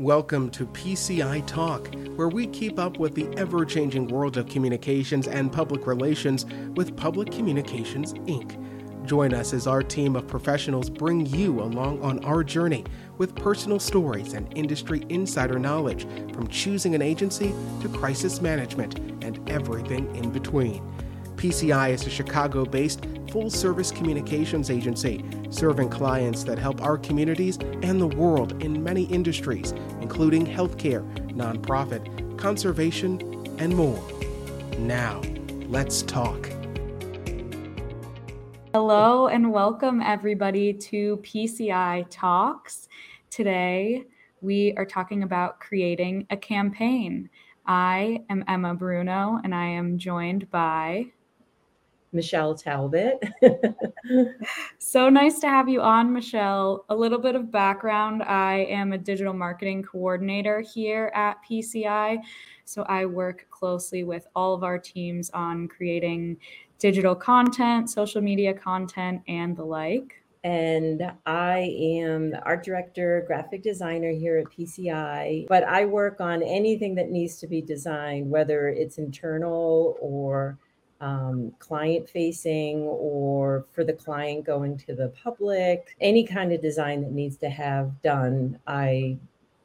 Welcome to PCI Talk, where we keep up with the ever changing world of communications and public relations with Public Communications, Inc. Join us as our team of professionals bring you along on our journey with personal stories and industry insider knowledge from choosing an agency to crisis management and everything in between. PCI is a Chicago based full service communications agency serving clients that help our communities and the world in many industries, including healthcare, nonprofit, conservation, and more. Now, let's talk. Hello, and welcome everybody to PCI Talks. Today, we are talking about creating a campaign. I am Emma Bruno, and I am joined by Michelle Talbot. so nice to have you on, Michelle. A little bit of background I am a digital marketing coordinator here at PCI. So I work closely with all of our teams on creating digital content, social media content, and the like. And I am the art director, graphic designer here at PCI. But I work on anything that needs to be designed, whether it's internal or um, client facing or for the client going to the public, any kind of design that needs to have done, I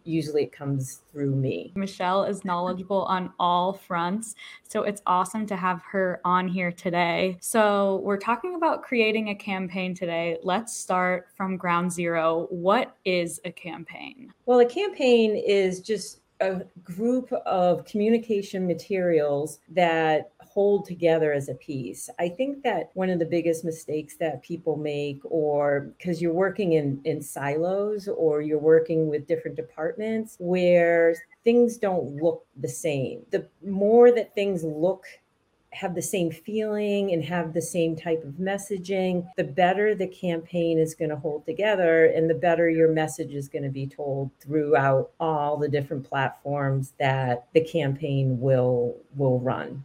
usually it comes through me. Michelle is knowledgeable on all fronts. So it's awesome to have her on here today. So we're talking about creating a campaign today. Let's start from ground zero. What is a campaign? Well, a campaign is just a group of communication materials that hold together as a piece. I think that one of the biggest mistakes that people make, or because you're working in, in silos or you're working with different departments where things don't look the same, the more that things look have the same feeling and have the same type of messaging, the better the campaign is going to hold together and the better your message is going to be told throughout all the different platforms that the campaign will will run.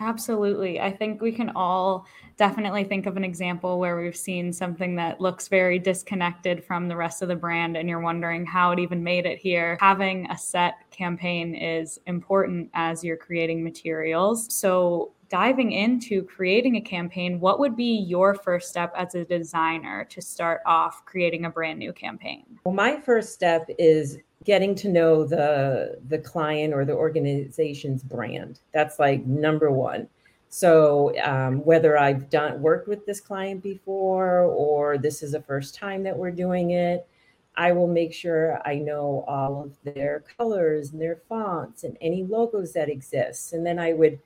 Absolutely. I think we can all definitely think of an example where we've seen something that looks very disconnected from the rest of the brand and you're wondering how it even made it here. Having a set campaign is important as you're creating materials. So, diving into creating a campaign, what would be your first step as a designer to start off creating a brand new campaign? Well, my first step is getting to know the the client or the organization's brand. That's like number one. So um, whether i've done worked with this client before or this is the first time that we're doing it i will make sure i know all of their colors and their fonts and any logos that exist. And then i would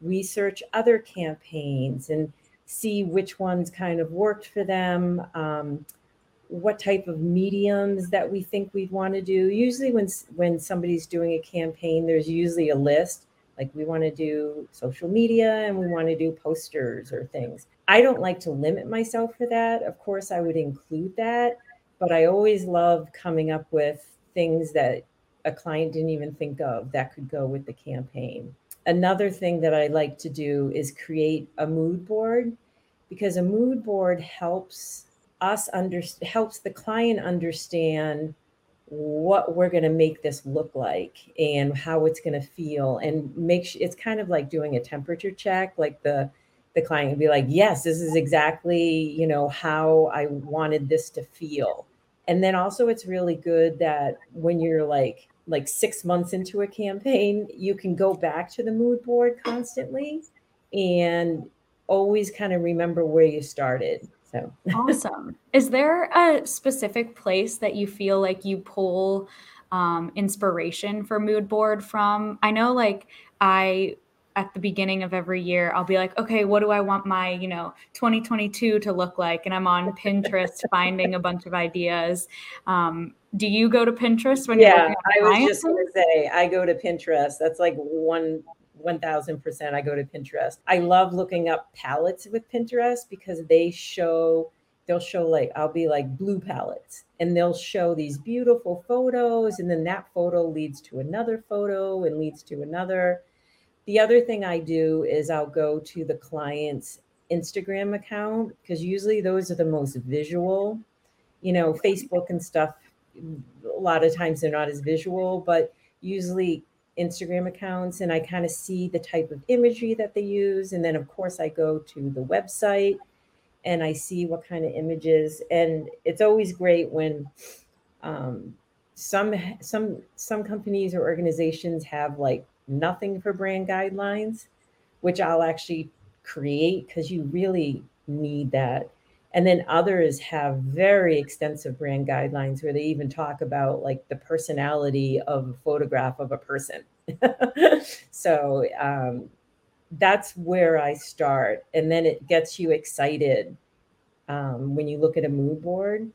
research other campaigns and see which ones kind of worked for them. Um, what type of mediums that we think we'd want to do. Usually, when when somebody's doing a campaign, there's usually a list. Like we want to do social media and we want to do posters or things. I don't like to limit myself for that. Of course, I would include that, but I always love coming up with things that a client didn't even think of that could go with the campaign. Another thing that I like to do is create a mood board because a mood board helps us under helps the client understand what we're going to make this look like and how it's going to feel and make sure it's kind of like doing a temperature check like the the client would be like yes this is exactly you know how i wanted this to feel. And then also it's really good that when you're like like six months into a campaign you can go back to the mood board constantly and always kind of remember where you started so. Awesome. Is there a specific place that you feel like you pull um, inspiration for mood board from? I know, like, I at the beginning of every year i'll be like okay what do i want my you know 2022 to look like? And i'm on pinterest finding a bunch of ideas. Um, do you go to pinterest when yeah, you're Yeah, i was just going to say i go to pinterest. That's like one 1000% I go to Pinterest. I love looking up palettes with Pinterest because they show they'll show like I'll be like blue palettes and they'll show these beautiful photos and then that photo leads to another photo and leads to another. The other thing I do is I'll go to the client's Instagram account because usually those are the most visual. You know, Facebook and stuff a lot of times they're not as visual, but usually Instagram accounts and I kind of see the type of imagery that they use. And then, of course, I go to the website and I see what kind of images. And it's always great when um, some some some companies or organizations have like nothing for brand guidelines, which I'll actually create because you really need that. And then others have very extensive brand guidelines where they even talk about like the personality of a photograph of a person. so um, that's where I start. And then it gets you excited um, when you look at a mood board,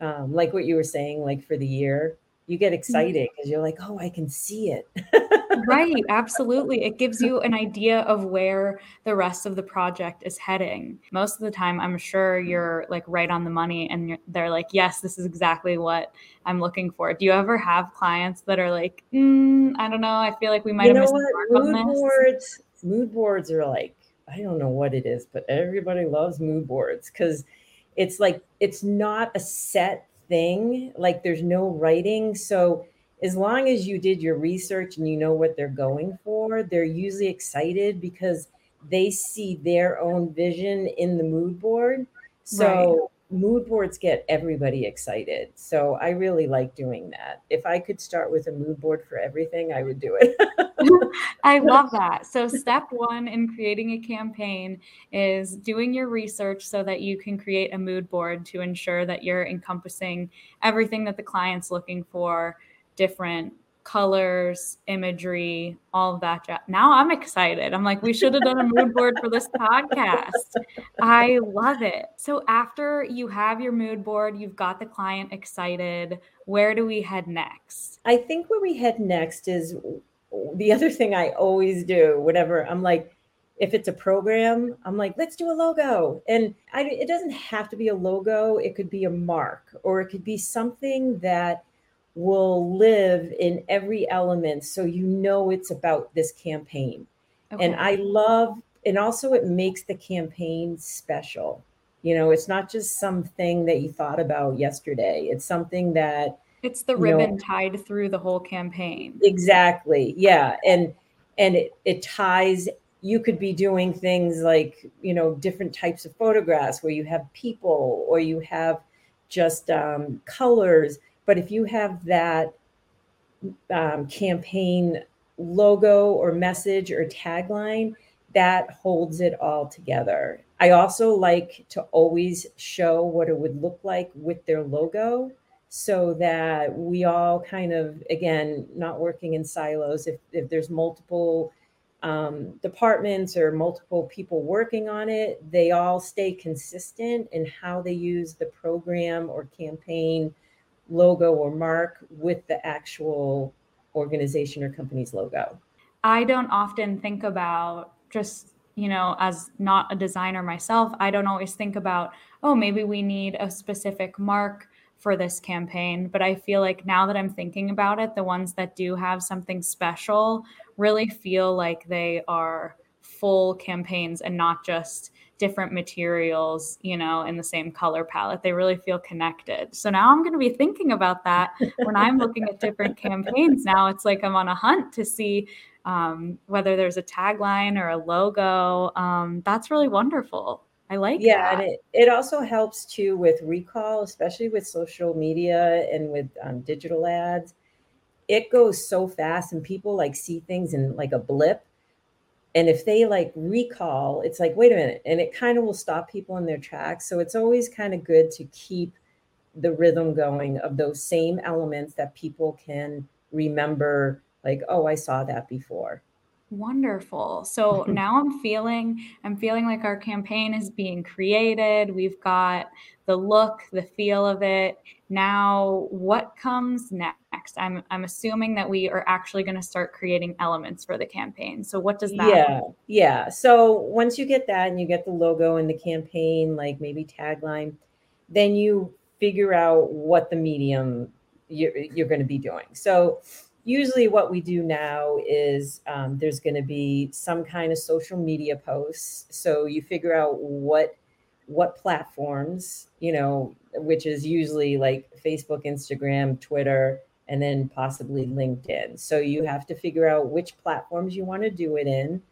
um, like what you were saying, like for the year, you get mm-hmm. excited because you're like, oh, I can see it. right absolutely it gives you an idea of where the rest of the project is heading most of the time i'm sure you're like right on the money and they're like yes this is exactly what i'm looking for do you ever have clients that are like mm, i don't know i feel like we might you have missed what? mood boards mood boards are like i don't know what it is but everybody loves mood boards because it's like it's not a set thing like there's no writing so as long as you did your research and you know what they're going for, they're usually excited because they see their own vision in the mood board. So. Mood boards get everybody excited. So I really like doing that. If I could start with a mood board for everything, I would do it. I love that. So step 1 in creating a campaign is doing your research so that you can create a mood board to ensure that you're encompassing everything that the client's looking for different colors, imagery, all of that. Now I'm excited. I'm like, we should have done a mood board for this podcast. I love it. So after you have your mood board, you've got the client excited. Where do we head next? I think where we head next is the other thing I always do whenever I'm like, if it's a program, I'm like, let's do a logo. And I, it doesn't have to be a logo. It could be a mark or it could be something that will live in every element so you know it's about this campaign. Okay. And I love and also it makes the campaign special. You know, it's not just something that you thought about yesterday. It's something that it's the ribbon know, tied through the whole campaign. Exactly. Yeah. And and it, it ties you could be doing things like you know different types of photographs where you have people or you have just um, colors but if you have that um, campaign logo or message or tagline, that holds it all together. I also like to always show what it would look like with their logo so that we all kind of, again, not working in silos. If, if there's multiple um, departments or multiple people working on it, they all stay consistent in how they use the program or campaign logo or mark with the actual organization or company's logo? I don't often think about just, you know, as not a designer myself, I don't always think about, oh, maybe we need a specific mark for this campaign. But I feel like now that I'm thinking about it, the ones that do have something special really feel like they are full campaigns and not just different materials, you know, in the same color palette. They really feel connected. So now I'm going to be thinking about that when I'm looking at different campaigns. Now it's like I'm on a hunt to see um, whether there's a tagline or a logo. Um, that's really wonderful. I like yeah, that. and it, it also helps too with recall, especially with social media and with um, digital ads. It goes so fast, and people like see things in like a blip and if they like recall it's like wait a minute and it kind of will stop people in their tracks so it's always kind of good to keep the rhythm going of those same elements that people can remember like oh i saw that before Wonderful. So now I'm feeling I'm feeling like our campaign is being created. We've got the look, the feel of it. Now what comes next? I'm I'm assuming that we are actually going to start creating elements for the campaign. So what does that Yeah. Mean? Yeah. So once you get that and you get the logo and the campaign like maybe tagline, then you figure out what the medium you're, you're going to be doing. So usually what we do now is um, there's going to be some kind of social media posts so you figure out what what platforms, you know, which is usually like Facebook, Instagram, Twitter, and then possibly LinkedIn. So you have to figure out which platforms you want to do it in.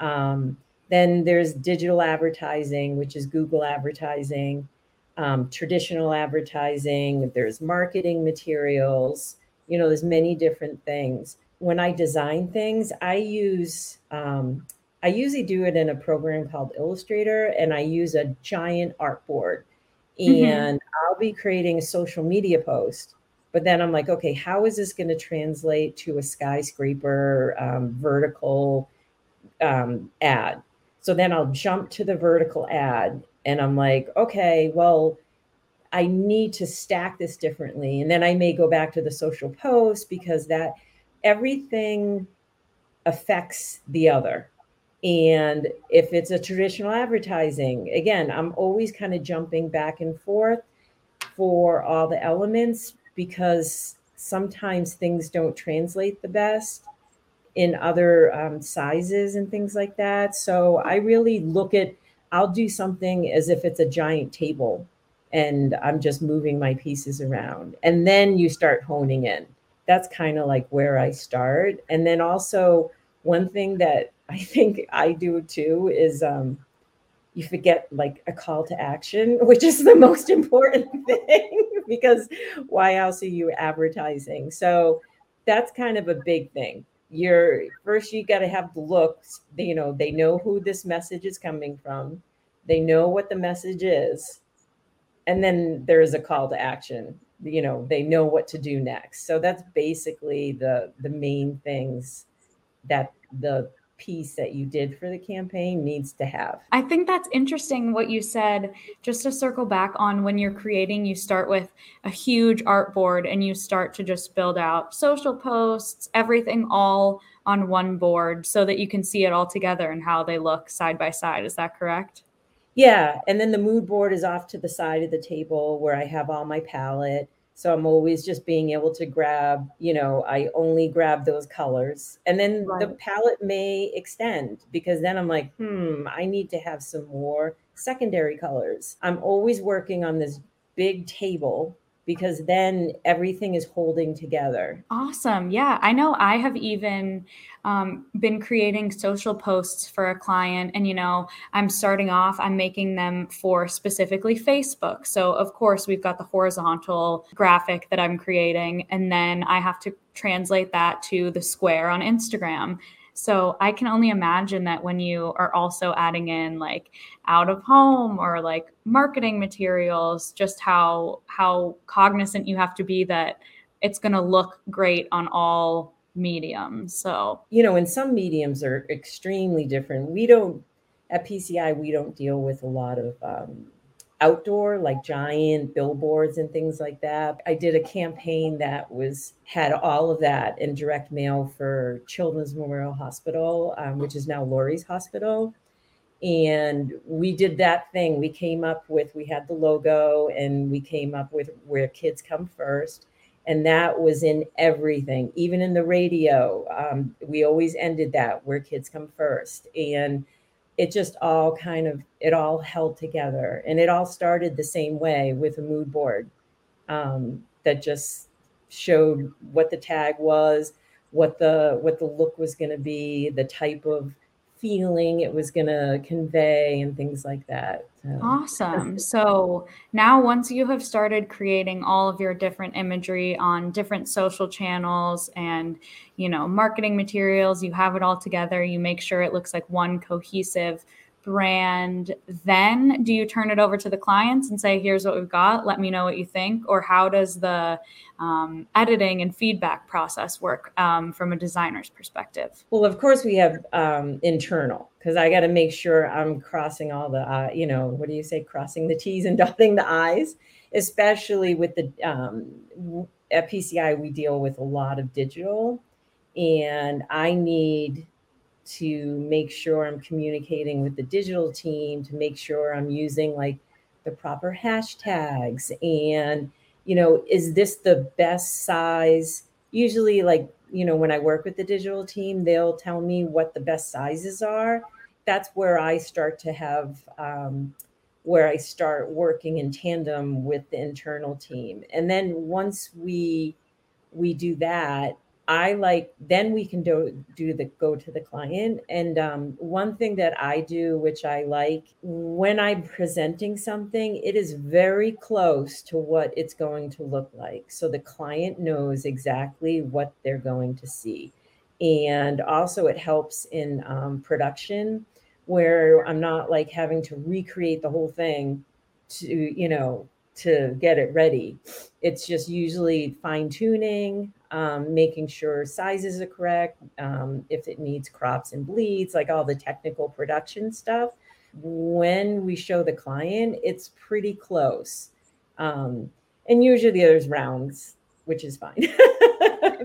Um, then there's digital advertising, which is Google advertising, um, traditional advertising, there's marketing materials, you know, there's many different things. When I design things, I use, um, I usually do it in a program called Illustrator and I use a giant artboard. Mm-hmm. And. I'll be creating a social media post but then I'm like, okay, how is this going to translate to a skyscraper um, vertical um, ad? So then I'll jump to the vertical ad and I'm like, okay, well, I need to stack this differently. And then I may go back to the social post because that everything affects the other. And if it's a traditional advertising, again, I'm always kind of jumping back and forth for all the elements because sometimes things don't translate the best in other um, sizes and things like that. So I really look at, I'll do something as if it's a giant table and I'm just moving my pieces around. And then you start honing in. That's kind of like where I start. And then also, one thing that I think I do too is um, you forget like a call to action, which is the most important thing because why else are you advertising? So that's kind of a big thing. You're first you got to have the looks, you know, they know who this message is coming from. They know what the message is. And then there is a call to action. You know, they know what to do next. So that's basically the the main things that the piece that you did for the campaign needs to have. I think that's interesting what you said. Just to circle back on when you're creating, you start with a huge art board and you start to just build out social posts, everything all on one board so that you can see it all together and how they look side by side. Is that correct? Yeah. And then the mood board is off to the side of the table where I have all my palette so I'm always just being able to grab, you know, I only grab those colors. And then right. the palette may extend because then I'm like, hmm, I need to have some more secondary colors. I'm always working on this big table because then everything is holding together. Awesome. Yeah. I know I have even um, been creating social posts for a client, and you know, I'm starting off, I'm making them for specifically Facebook. So, of course, we've got the horizontal graphic that I'm creating, and then I have to translate that to the square on Instagram. So I can only imagine that when you are also adding in like out of home or like marketing materials, just how how cognizant you have to be that it's going to look great on all mediums. So, you know, and some mediums are extremely different. We don't at PCI we don't deal with a lot of um, outdoor like giant billboards and things like that. I did a campaign that was had all of that in direct mail for children's memorial hospital um, which is now Lurie's hospital. And we did that thing. We came up with we had the logo and we came up with where kids come first. And that was in everything even in the radio. Um, we always ended that where kids come first. And it just all kind of it all held together. And it all started the same way with a mood board um, that just showed what the tag was what the what the look was going to be the type of feeling it was going to convey and things like that. So. Awesome. So now, once you have started creating all of your different imagery on different social channels and you know marketing materials, you have it all together. You make sure it looks like one cohesive brand then do you turn it over to the clients and say here's what we've got. Let me know what you think. Or how does the um, editing and feedback process work um, from a designer's perspective? Well of course we have um, internal because i got to make sure i'm crossing all the uh, you know what do you say crossing the t's and dotting the i's especially with the um, at pci we deal with a lot of digital and i need to make sure I'm communicating with the digital team, to make sure I'm using like the proper hashtags. And, you know, is this the best size? Usually, like, you know, when I work with the digital team, they'll tell me what the best sizes are. That's where I start to have um, where I start working in tandem with the internal team. And then once we we do that, I like then we can do do the go to the client. And um, one thing that I do, which I like, when I'm presenting something, it is very close to what it's going to look like, so the client knows exactly what they're going to see. And also, it helps in um, production where I'm not like having to recreate the whole thing to you know to get it ready. It's just usually fine tuning um, making sure sizes are correct, um, if it needs crops and bleeds, like all the technical production stuff. When we show the client, it's pretty close. Um, and usually there's rounds, which is fine.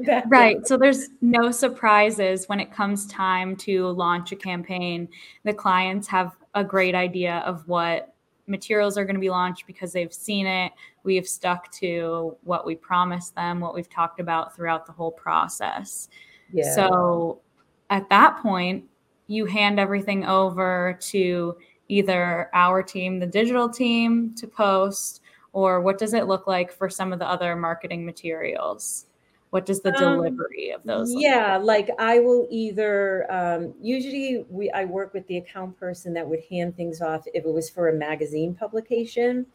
right. So there's no surprises when it comes time to launch a campaign. The clients have a great idea of what materials are going to be launched because they've seen it. We have stuck to what we promised them, what we've talked about throughout the whole process. Yeah. So at that point, you hand everything over to either our team, the digital team, to post, or what does it look like for some of the other marketing materials? What does the um, delivery um, of those yeah like? like i will either um, usually we i work with the account person that would hand things off if it was for a magazine publication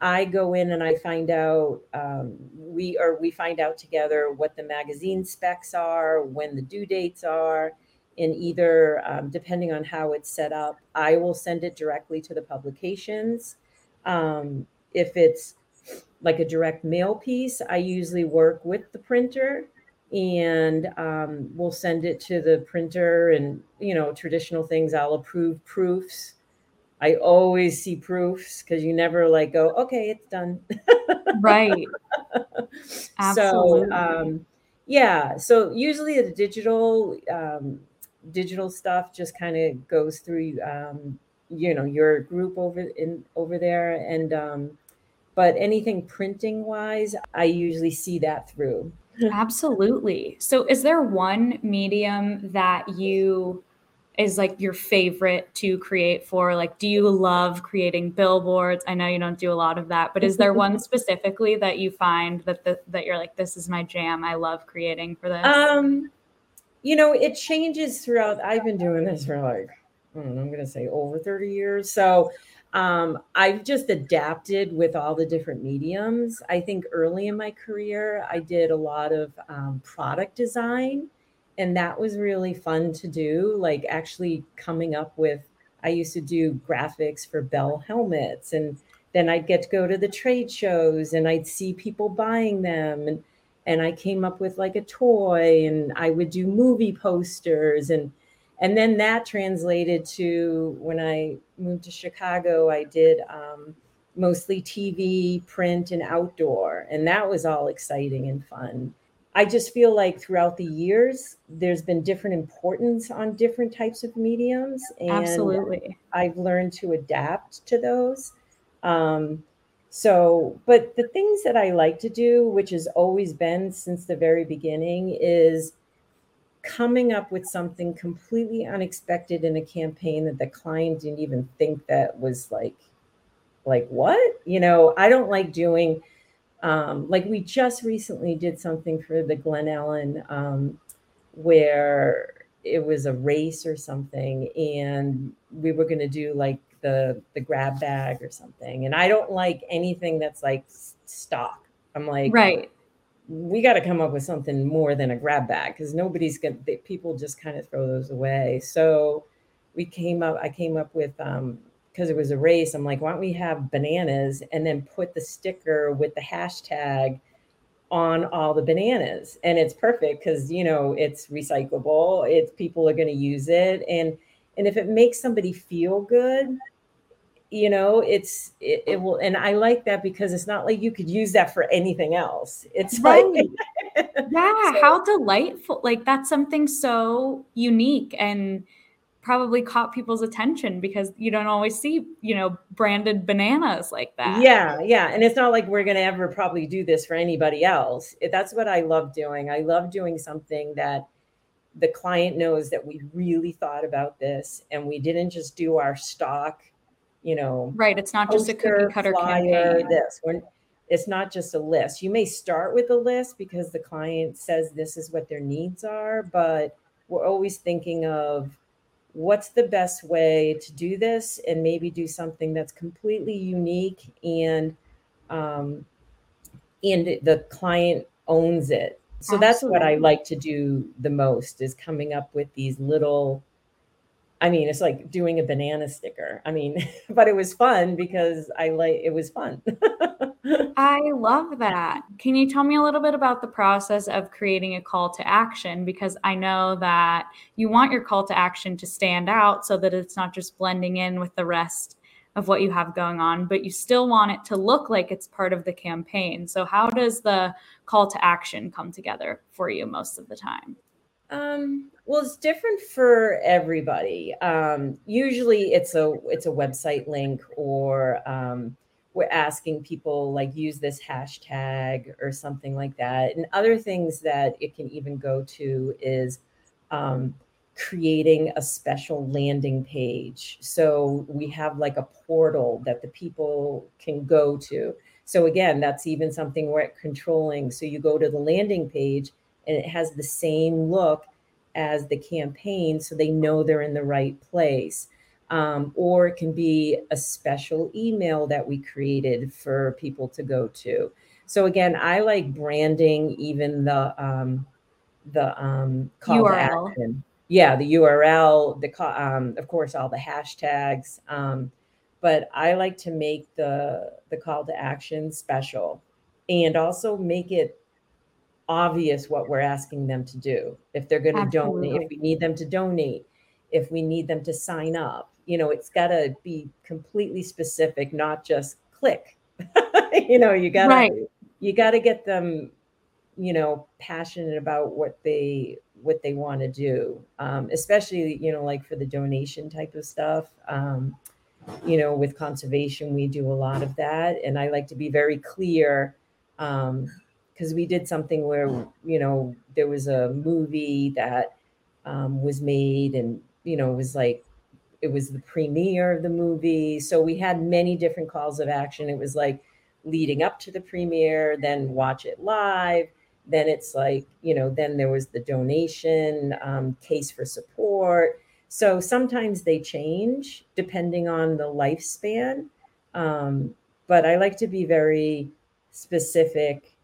i go in and i find out um, we or we find out together what the magazine specs are when the due dates are and either um, depending on how it's set up i will send it directly to the publications um, if it's like a direct mail piece, I usually work with the printer and um, we'll send it to the printer and, you know, traditional things. I'll approve proofs. I always see proofs because you never like go, okay, it's done. right. Absolutely. So, um, yeah. So usually the digital, um, digital stuff just kind of goes through, um, you know, your group over in over there. And, um, but anything printing wise, I usually see that through. Absolutely. So, is there one medium that you is like your favorite to create for? Like, do you love creating billboards? I know you don't do a lot of that, but is there one specifically that you find that the, that you're like, this is my jam? I love creating for this. Um, you know, it changes throughout. I've been doing this for like, I don't know, I'm going to say over 30 years. So um, I've just adapted with all the different mediums. I think early in my career, I did a lot of um, product design, and that was really fun to do. Like actually coming up with, I used to do graphics for Bell helmets, and then I'd get to go to the trade shows and I'd see people buying them. And, and I came up with like a toy, and I would do movie posters and and then that translated to when I moved to Chicago, I did um, mostly TV, print, and outdoor. And that was all exciting and fun. I just feel like throughout the years, there's been different importance on different types of mediums. And Absolutely. I've learned to adapt to those. Um, so, but the things that I like to do, which has always been since the very beginning, is coming up with something completely unexpected in a campaign that the client didn't even think that was like like what? You know i don't like doing um, like we just recently did something for the Glen Ellyn um, where it was a race or something and we were going to do like the the grab bag or something and i don't like anything that's like stock. I'm like right we got to come up with something more than a grab bag because nobody's gonna people just kind of throw those away. So we came up i came up with um because it was a race i'm like why don't we have bananas and then put the sticker with the hashtag on all the bananas? And it's perfect because you know it's recyclable it's people are going to use it and and if it makes somebody feel good you know it's it, it, will and i like that because it's not like you could use that for anything else. It's right. like yeah so, how delightful like that's something so unique and probably caught people's attention because you don't always see you know branded bananas like that. Yeah yeah and it's not like we're going to ever probably do this for anybody else. That's what i love doing. I love doing something that the client knows that we really thought about this and we didn't just do our stock you know, right. It's not just a cookie cutter flyer, campaign. This when it's not just a list. You may start with a list because the client says this is what their needs are, but we're always thinking of what's the best way to do this and maybe do something that's completely unique and um, and the client owns it so Absolutely. that's what i like to do the most is coming up with these little i mean it's like doing a banana sticker i mean but it was fun because i like it was fun I love that. Can you tell me a little bit about the process of creating a call to action? Because I know that you want your call to action to stand out so that it's not just blending in with the rest of what you have going on, but you still want it to look like it's part of the campaign. So, how does the call to action come together for you most of the time? Um, well, it's different for everybody. Um, usually, it's a it's a website link or um, we're asking people like use this hashtag or something like that. And other things that it can even go to is um, creating a special landing page. So we have like a portal that the people can go to. So again, that's even something we're controlling. So you go to the landing page and it has the same look as the campaign so they know they're in the right place um, or it can be a special email that we created for people to go to. So again, I like branding even the um, the um, call URL. to action. Yeah, the URL, the um, of course all the hashtags. Um, but I like to make the the call to action special, and also make it obvious what we're asking them to do. If they're going to donate, if we need them to donate, if we need them to sign up, you know it's got to be completely specific not just click you know you got to right. you got to get them you know passionate about what they what they want to do um, especially you know like for the donation type of stuff um, you know with conservation we do a lot of that and i like to be very clear because we did something where you know there was a movie that um, was made and you know it was like it was the premiere of the movie. So we had many different calls of action. It was like leading up to the premiere, then watch it live. Then it's like, you know, then there was the donation um, case for support. So sometimes they change depending on the lifespan. Um, but I like to be very specific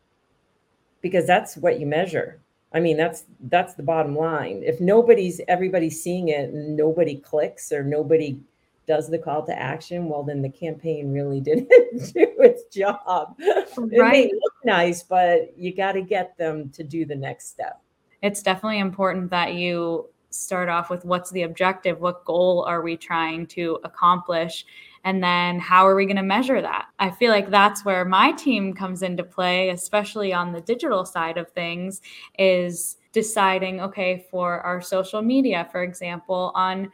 because that's what you measure. I mean, that's that's the bottom line. If nobody's everybody's seeing it and nobody clicks or nobody does the call to action, well, then the campaign really didn't do its job. Right. It may look nice, but you got to get them to do the next step. It's definitely important that you start off with what's the objective, what goal are we trying to accomplish, and then how are we going to measure that? I feel like that's where my team comes into play, especially on the digital side of things, is deciding, okay, for our social media, for example, on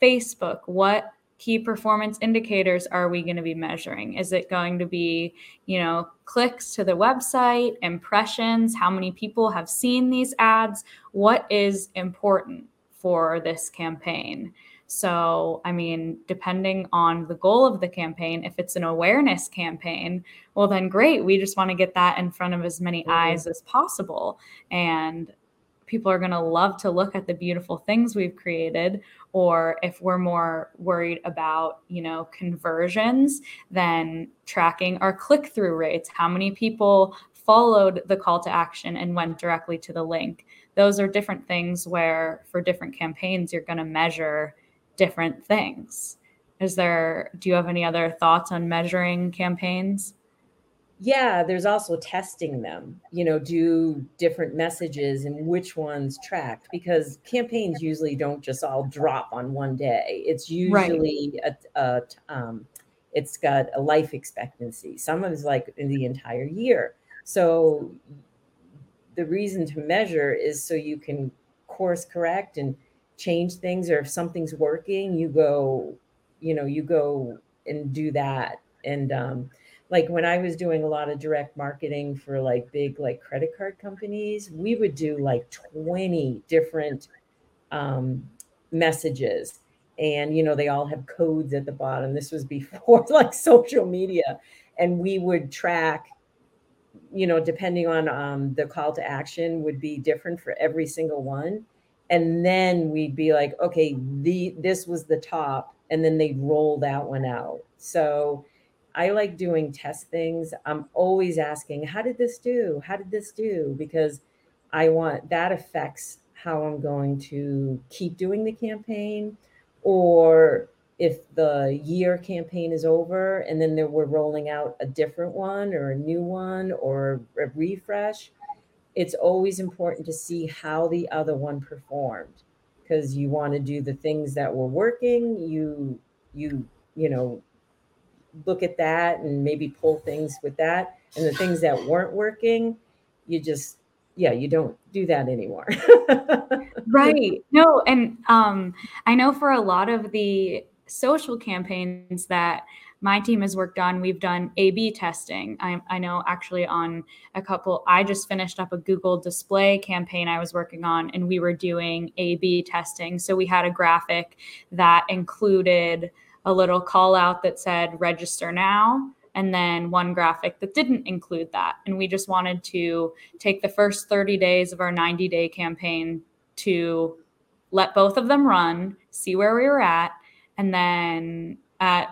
Facebook, what key performance indicators are we going to be measuring? Is it going to be, you know, clicks to the website, impressions, how many people have seen these ads? What is important for this campaign? So, I mean, depending on the goal of the campaign, if it's an awareness campaign, well, then great. We just want to get that in front of as many mm-hmm. eyes as possible. And people are going to love to look at the beautiful things we've created. Or if we're more worried about, you know, conversions, then tracking our click through rates. How many people followed the call to action and went directly to the link? Those are different things where for different campaigns, you're going to measure different things. Is there, do you have any other thoughts on measuring campaigns? Yeah, there's also testing them, you know, do different messages and which ones tracked because campaigns usually don't just all drop on one day. It's usually right. a, a um, it's got a life expectancy. Some of it's like in the entire year. So the reason to measure is so you can course correct and change things or if something's working you go you know you go and do that. And um like when i was doing a lot of direct marketing for like big like credit card companies we would do like 20 different um messages. And you know they all have codes at the bottom. This was before like social media. And we would track you know depending on um, the call to action would be different for every single one and then we'd be like okay the this was the top and then they'd roll that one out. So i like doing test things. I'm always asking how did this do? How did this do? Because i want that affects how i'm going to keep doing the campaign or if the year campaign is over and then we're rolling out a different one or a new one or a refresh it's always important to see how the other one performed because you want to do the things that were working you you you know look at that and maybe pull things with that and the things that weren't working you just yeah you don't do that anymore. Right. No and um i know for a lot of the social campaigns that my team has worked on, we've done A B testing. I, I, know actually on a couple, I just finished up a Google display campaign I was working on, and we were doing A B testing. So we had a graphic that included a little call out that said register now. And then one graphic that didn't include that. And we just wanted to take the first 30 days of our 90 day campaign to let both of them run, see where we were at, and then at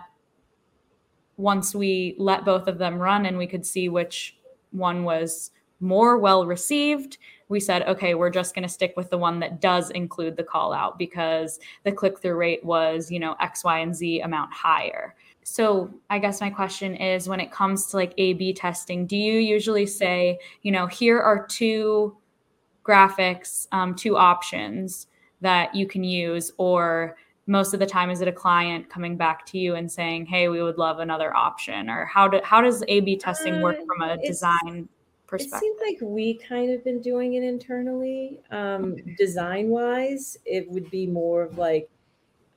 once we let both of them run and we could see which one was more well received, we said, okay, we're just going to stick with the one that does include the call out because the click through rate was, you know, X, Y, and Z amount higher. So I guess my question is when it comes to like A B testing, do you usually say, you know, here are two graphics, um, two options that you can use, or most of the time is it a client coming back to you and saying hey we would love another option or how do how does a b testing work uh, from a design perspective it seems like we kind of been doing it internally um, design wise it would be more of like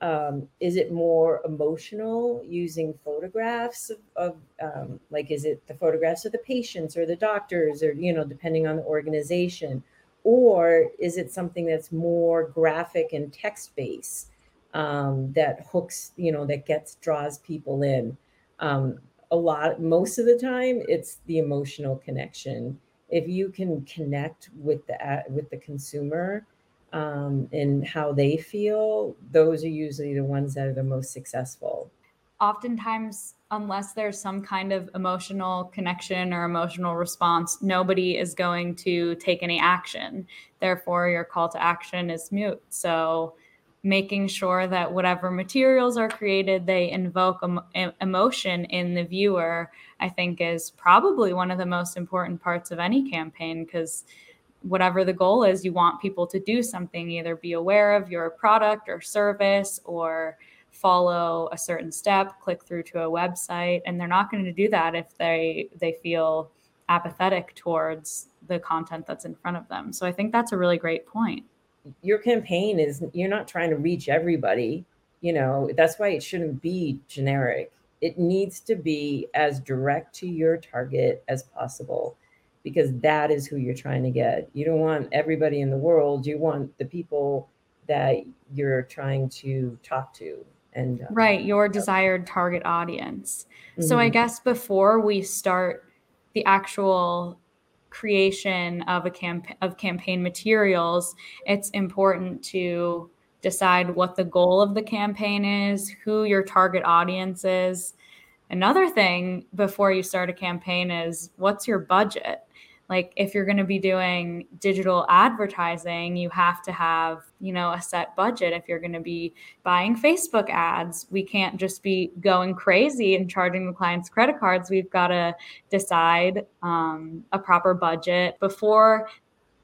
um, is it more emotional using photographs of, of um, like is it the photographs of the patients or the doctors or you know depending on the organization? Or is it something that's more graphic and text based um, that hooks, you know, that gets draws people in. Um, a lot, most of the time, it's the emotional connection. If you can connect with the with the consumer um, and how they feel, those are usually the ones that are the most successful. Oftentimes, unless there's some kind of emotional connection or emotional response, nobody is going to take any action. Therefore, your call to action is mute. So making sure that whatever materials are created they invoke em- emotion in the viewer i think is probably one of the most important parts of any campaign because whatever the goal is you want people to do something either be aware of your product or service or follow a certain step click through to a website and they're not going to do that if they they feel apathetic towards the content that's in front of them. So i think that's a really great point your campaign is you're not trying to reach everybody you know that's why it shouldn't be generic it needs to be as direct to your target as possible because that is who you're trying to get you don't want everybody in the world you want the people that you're trying to talk to and uh, right your desired target audience mm-hmm. so i mm-hmm. guess before we start the actual creation of a camp of campaign materials, it's important to decide what the goal of the campaign is, who your target audience is. Another thing before you start a campaign is what's your budget? Like if you're going to be doing digital advertising you have to have you know a set budget. If you're going to be buying facebook ads we can't just be going crazy and charging the clients credit cards. We've got to decide um, a proper budget. Before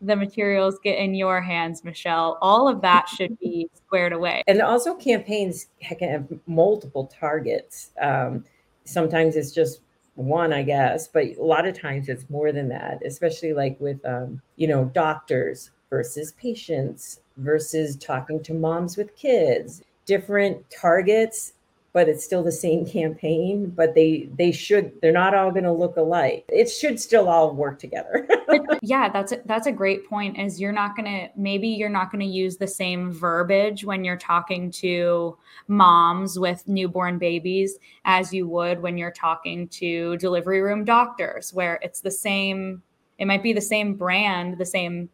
the materials get in your hands michelle all of that should be squared away. And also campaigns can have multiple targets. Um, sometimes it's just one, I guess, but a lot of times it's more than that, especially like with, um, you know, doctors versus patients versus talking to moms with kids. Different targets but it's still the same campaign but they they should they're not all going to look alike. It should still all work together. Yeah that's a, that's a great point is you're not going to maybe you're not going to use the same verbiage when you're talking to moms with newborn babies as you would when you're talking to delivery room doctors where it's the same it might be the same brand the same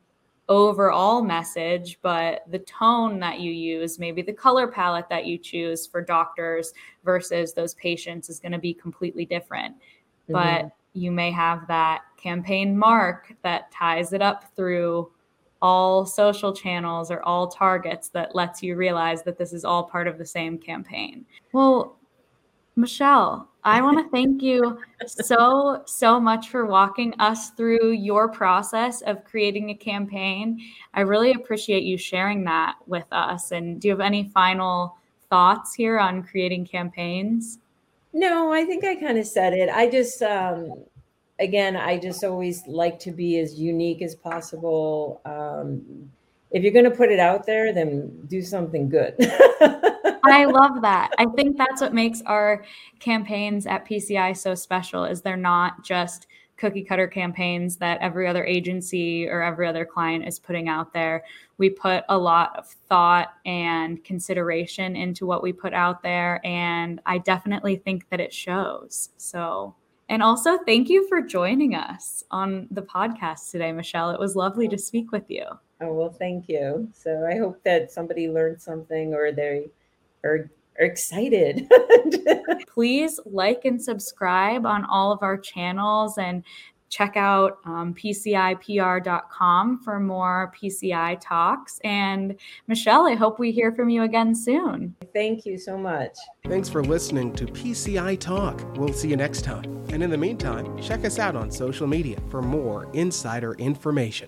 overall message, but the tone that you use, maybe the color palette that you choose for doctors versus those patients is going to be completely different. Mm-hmm. But you may have that campaign mark that ties it up through all social channels or all targets that lets you realize that this is all part of the same campaign. Well, Michelle, I want to thank you so, so much for walking us through your process of creating a campaign. I really appreciate you sharing that with us. And do you have any final thoughts here on creating campaigns? No, I think I kind of said it. I just, um, again, I just always like to be as unique as possible. Um, if you're going to put it out there, then do something good. I love that. I think that's what makes our campaigns at PCI so special is they're not just cookie cutter campaigns that every other agency or every other client is putting out there. We put a lot of thought and consideration into what we put out there and I definitely think that it shows. So and also, thank you for joining us on the podcast today, Michelle. It was lovely to speak with you. Oh, well, thank you. So I hope that somebody learned something or they are, are excited. Please like and subscribe on all of our channels and check out um, PCIPR.com for more PCI talks. And Michelle, I hope we hear from you again soon. Thank you so much. Thanks for listening to PCI Talk. We'll see you next time. And in the meantime, check us out on social media for more insider information.